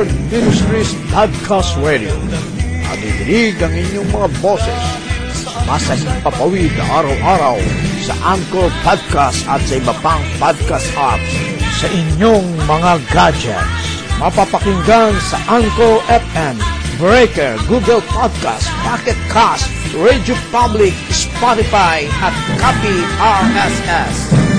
Herd Ministries Podcast Radio. Adidinig ang inyong mga boses. Masa papawid araw-araw sa Anchor Podcast at sa iba pang podcast apps sa inyong mga gadgets. Mapapakinggan sa Anchor FM, Breaker, Google Podcast, Pocket Cast, Radio Public, Spotify at Copy RSS.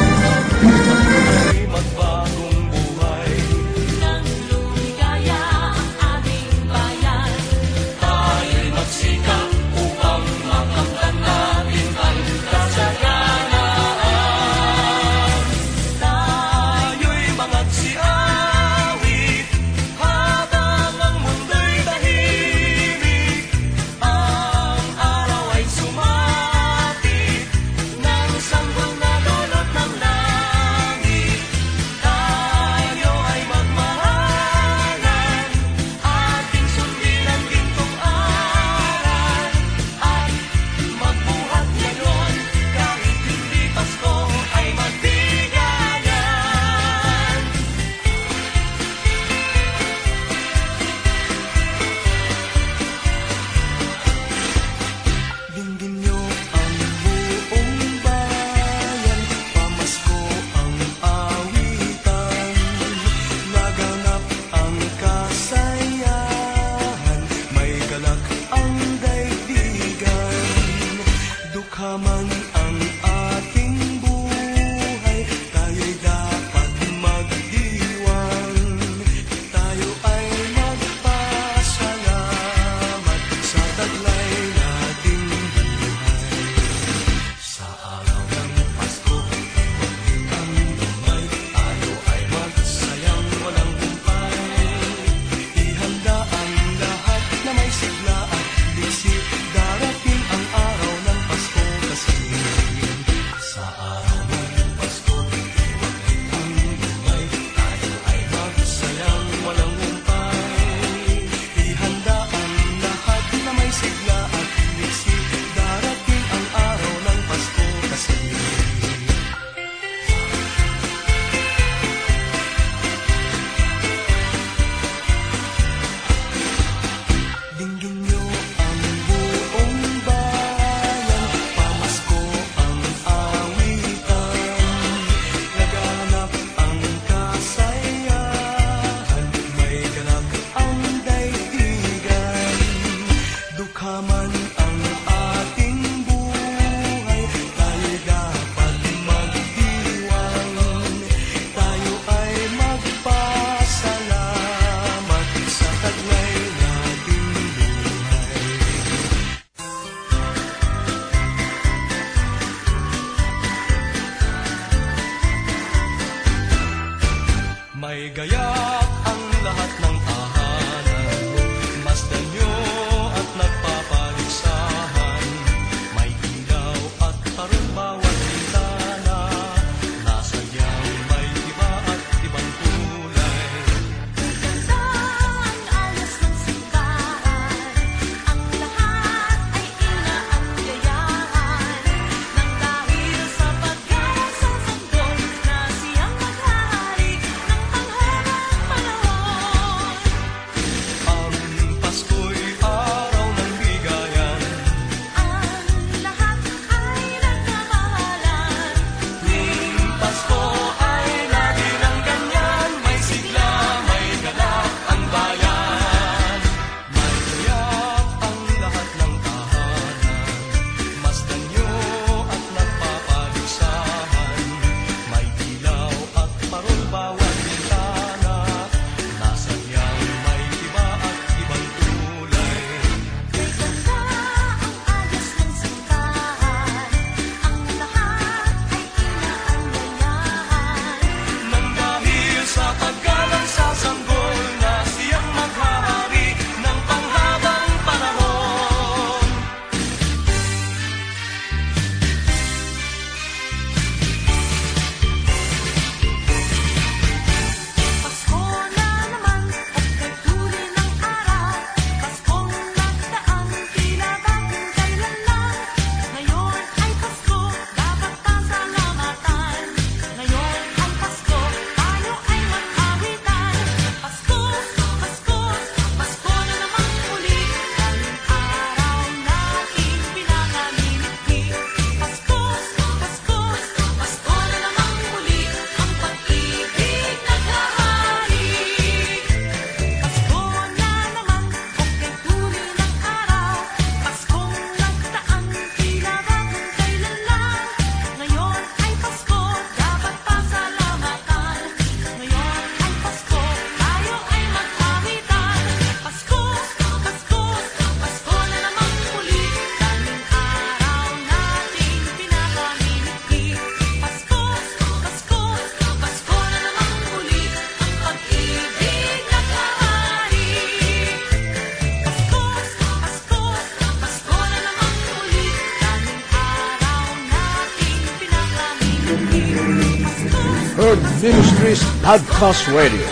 Advance Radio.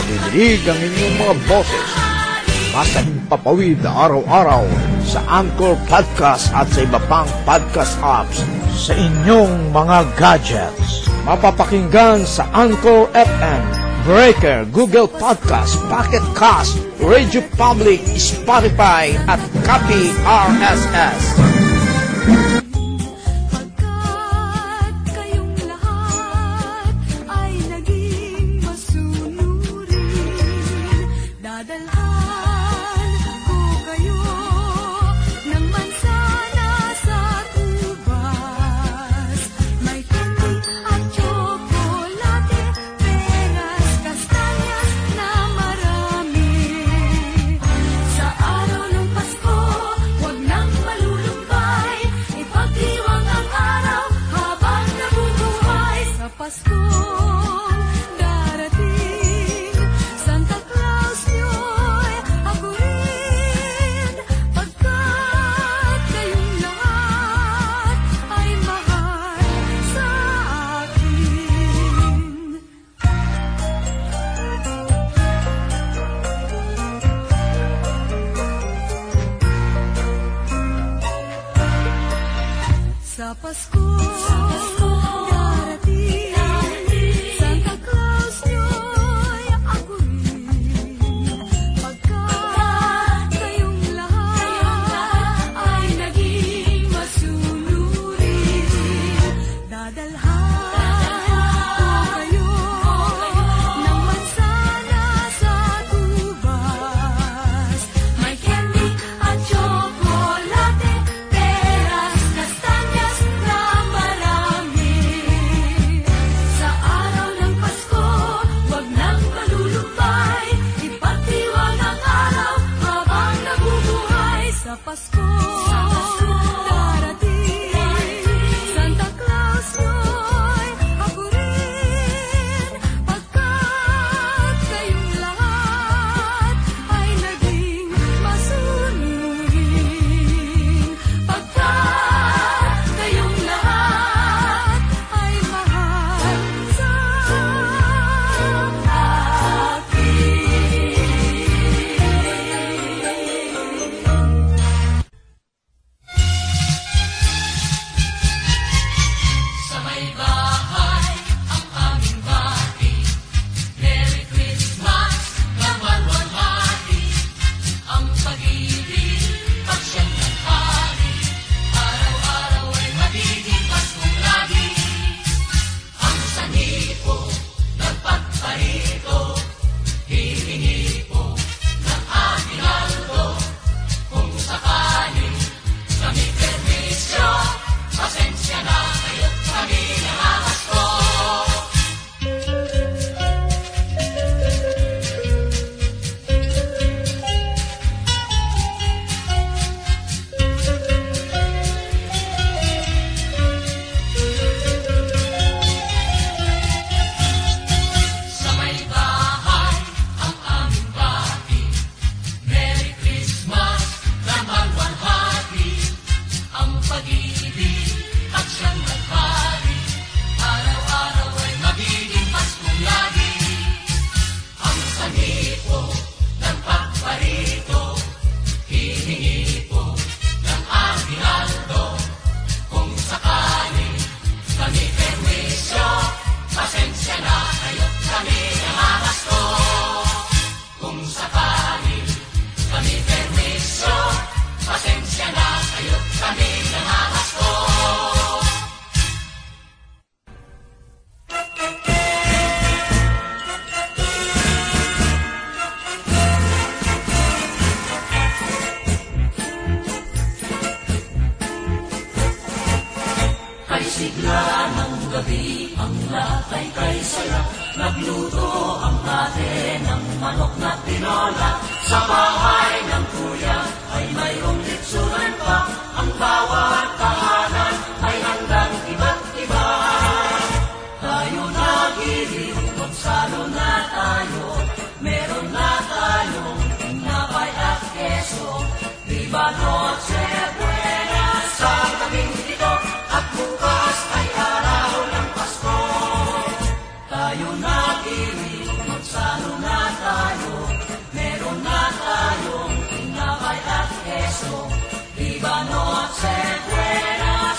Adidinig ang inyong mga boses. Masahing papawid na araw-araw sa Anchor Podcast at sa iba pang podcast apps sa inyong mga gadgets. Mapapakinggan sa Anchor FM, Breaker, Google Podcast, Pocket Cast, Radio Public, Spotify at Copy RSS.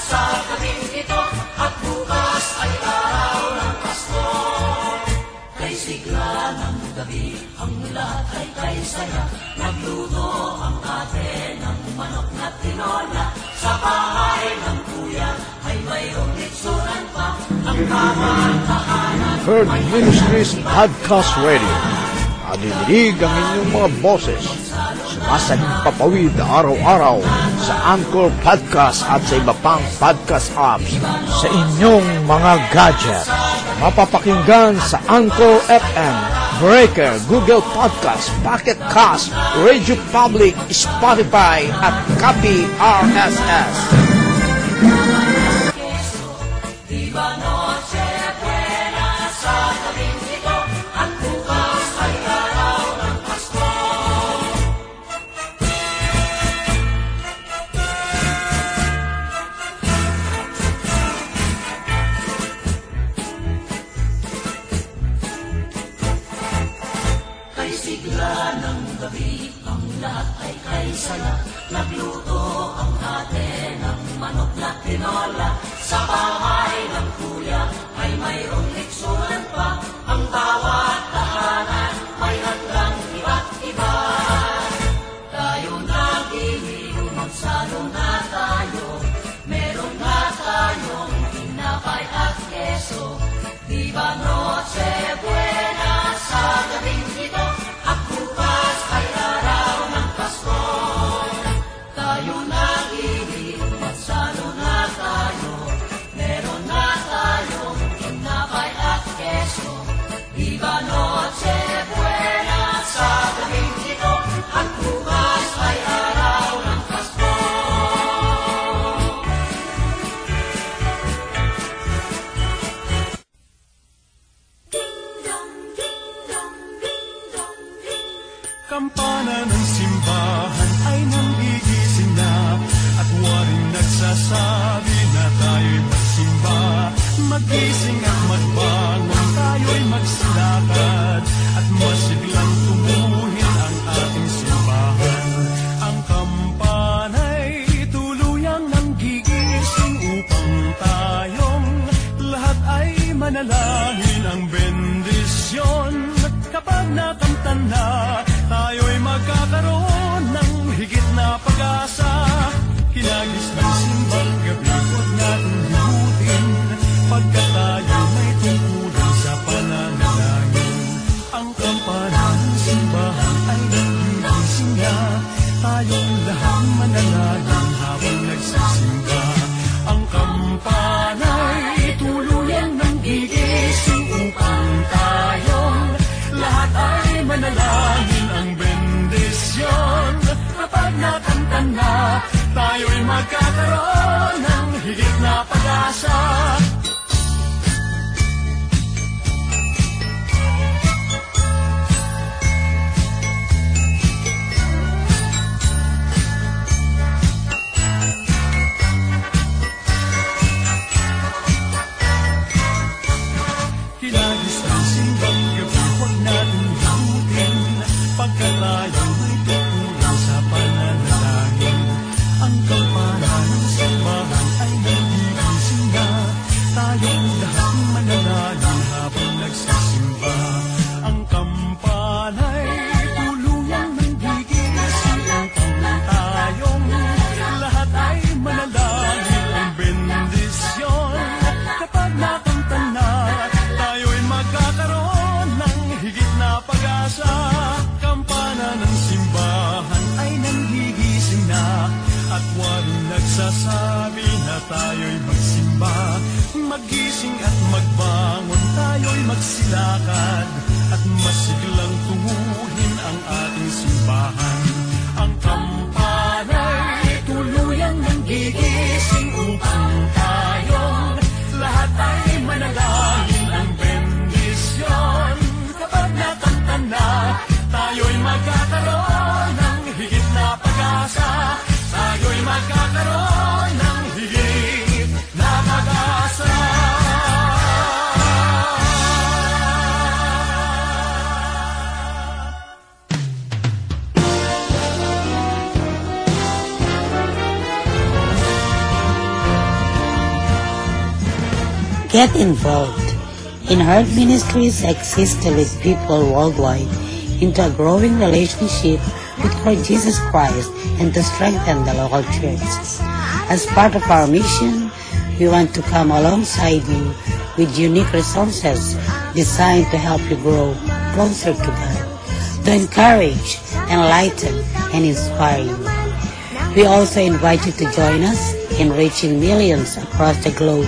sa gabing ito at bukas ay araw ng Pasko. Kay sigla ng gabi, ang lahat saya. Nagluto ang ate ng manok na. Sa bahay ng kuya ay mayroong litsuran pa. Ang kamantahanan Third Ministries Podcast Radio. Adidinig ang inyong mga boses sa nagpapawid araw-araw sa Anchor Podcast at sa iba pang podcast apps sa inyong mga gadget. Mapapakinggan sa Anchor FM, Breaker, Google Podcast, Pocket Cast, Radio Public, Spotify at Copy RSS. nagsasabi na tayo'y magsimba Magising ang Get involved. Inherit Ministries exists to people worldwide into a growing relationship with Lord Jesus Christ and to strengthen the local church. As part of our mission, we want to come alongside you with unique resources designed to help you grow closer to God, to encourage, enlighten, and inspire you. We also invite you to join us in reaching millions across the globe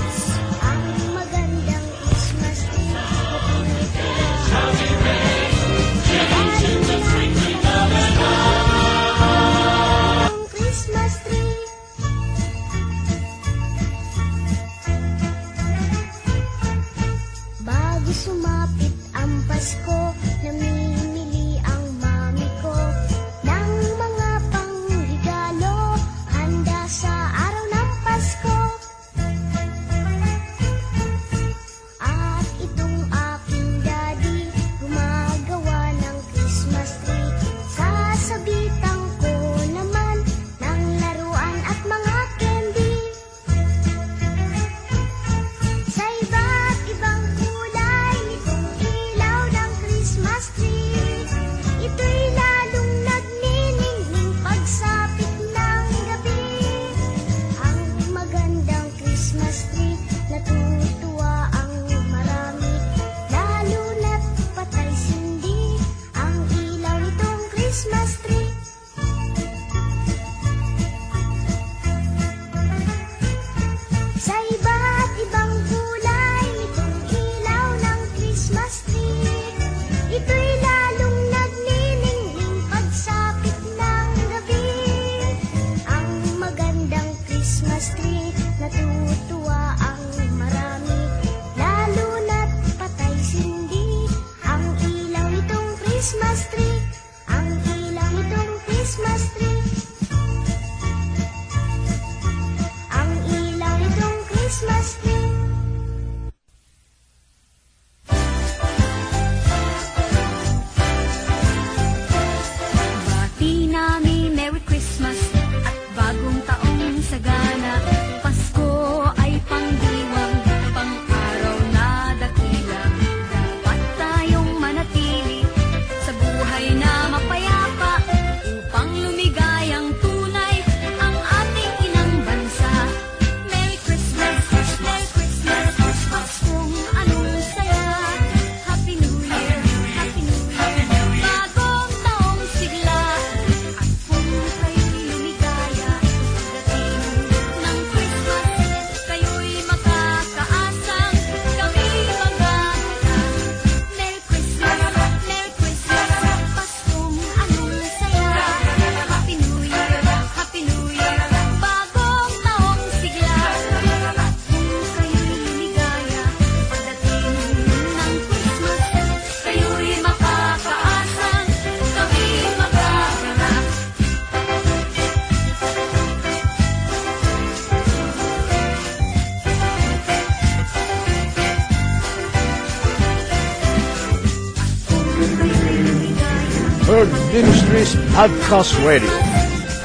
Ministries Podcast Radio.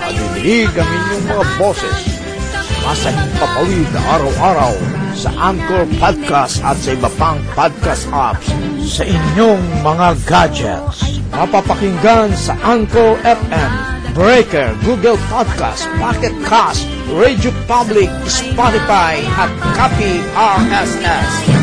Adidinig ang inyong mga boses. Masahing papawid araw-araw sa Anchor Podcast at sa iba pang podcast apps sa inyong mga gadgets. Mapapakinggan sa Anchor FM, Breaker, Google Podcast, Pocket Cast, Radio Public, Spotify at Copy RSS.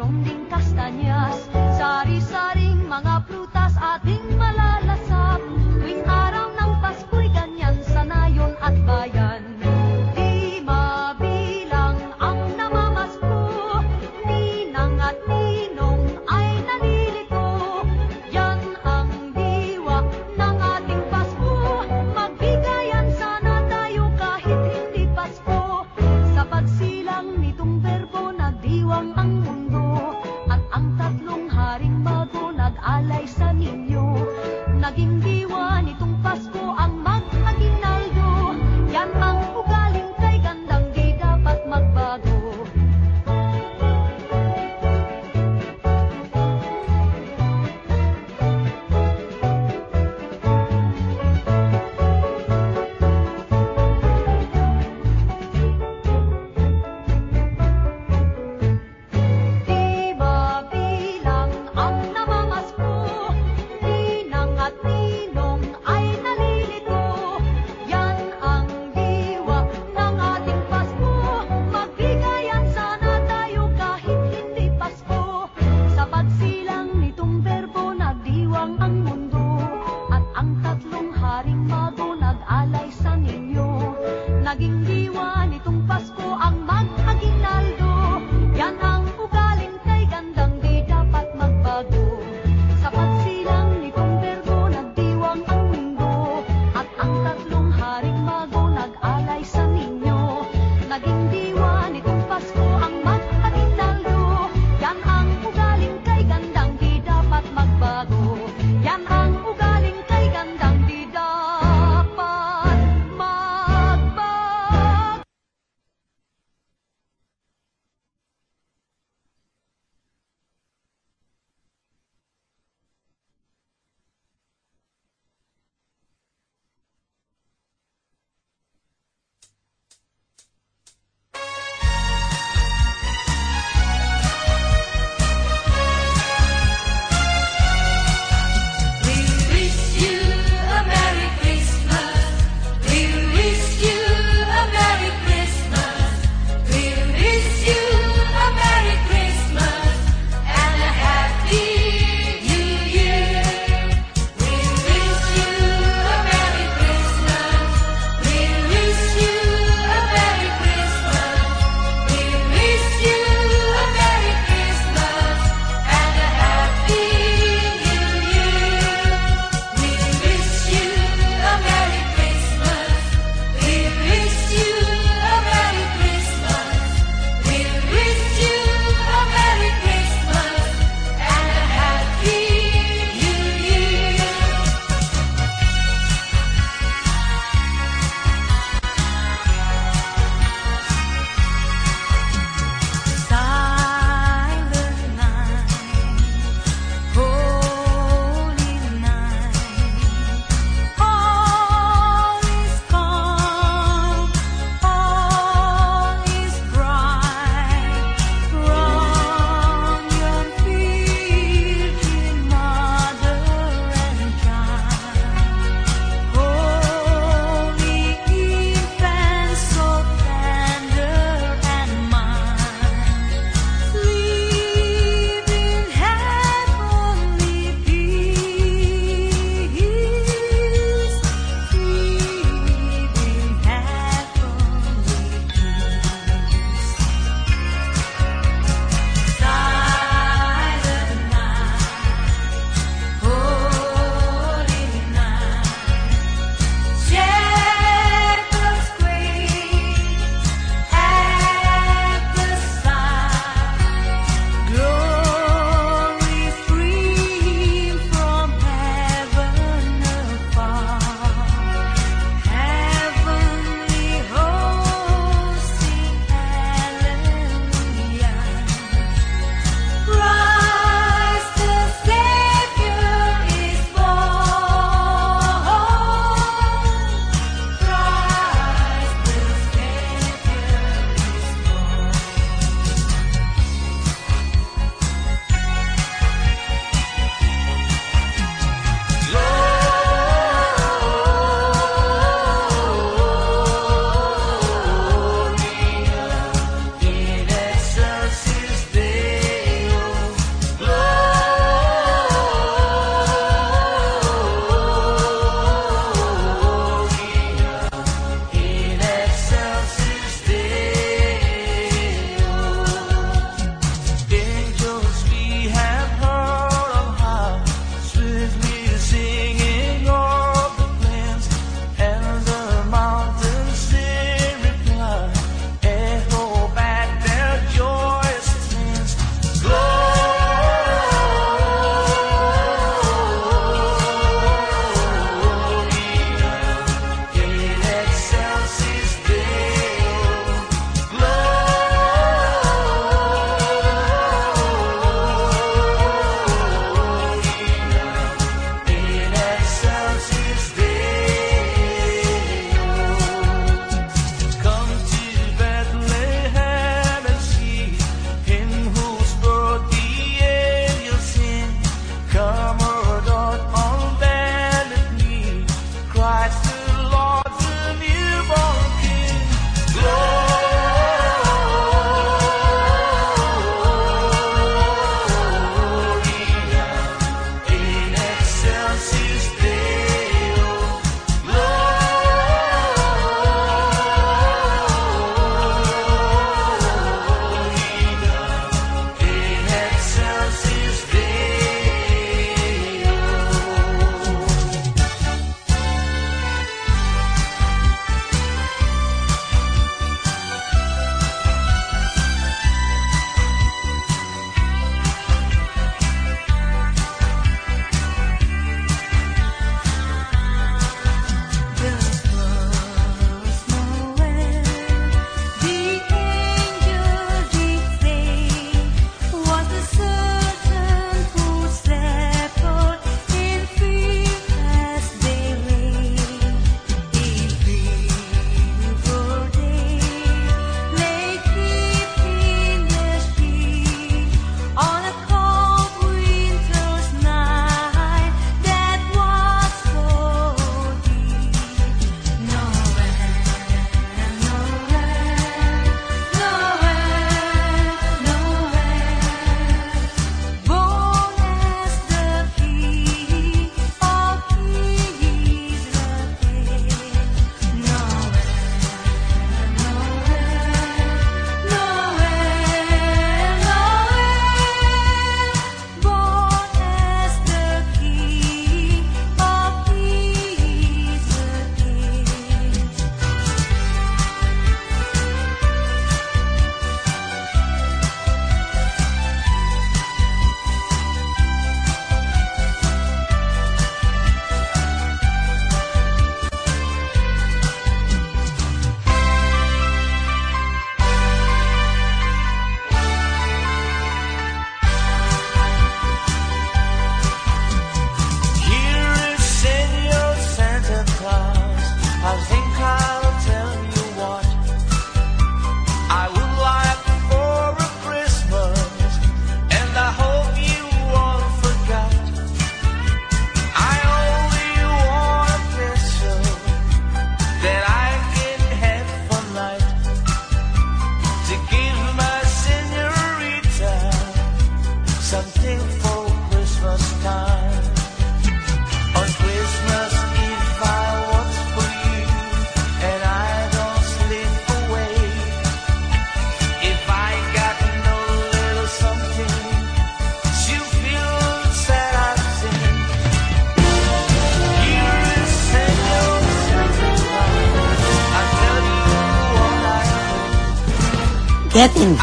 it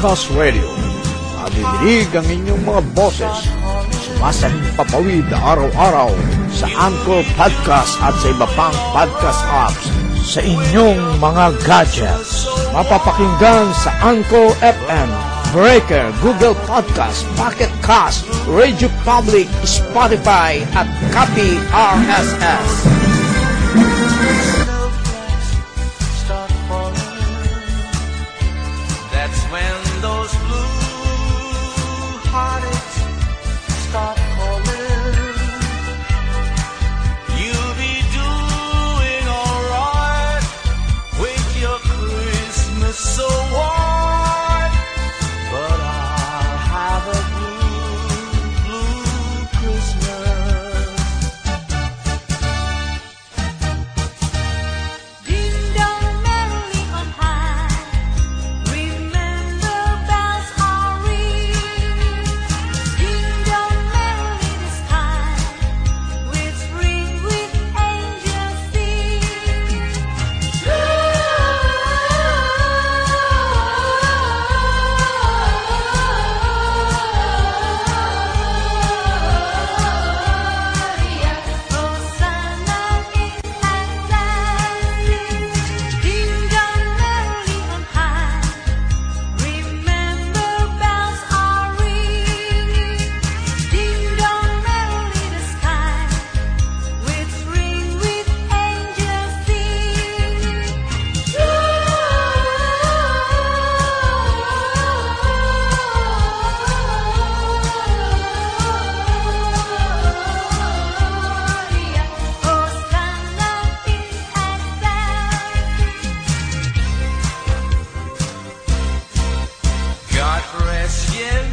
Podcast Radio. Adidinig ang inyong mga boses. Sumasahing papawid araw-araw sa Anchor Podcast at sa iba pang podcast apps sa inyong mga gadgets. Mapapakinggan sa Anchor FM, Breaker, Google Podcast, Pocket Cast, Radio Public, Spotify at Copy RSS.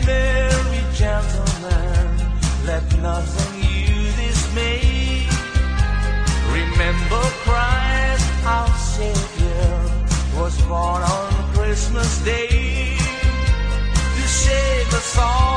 Merry let nothing you dismay. Remember Christ, our Savior, was born on Christmas Day to save us all.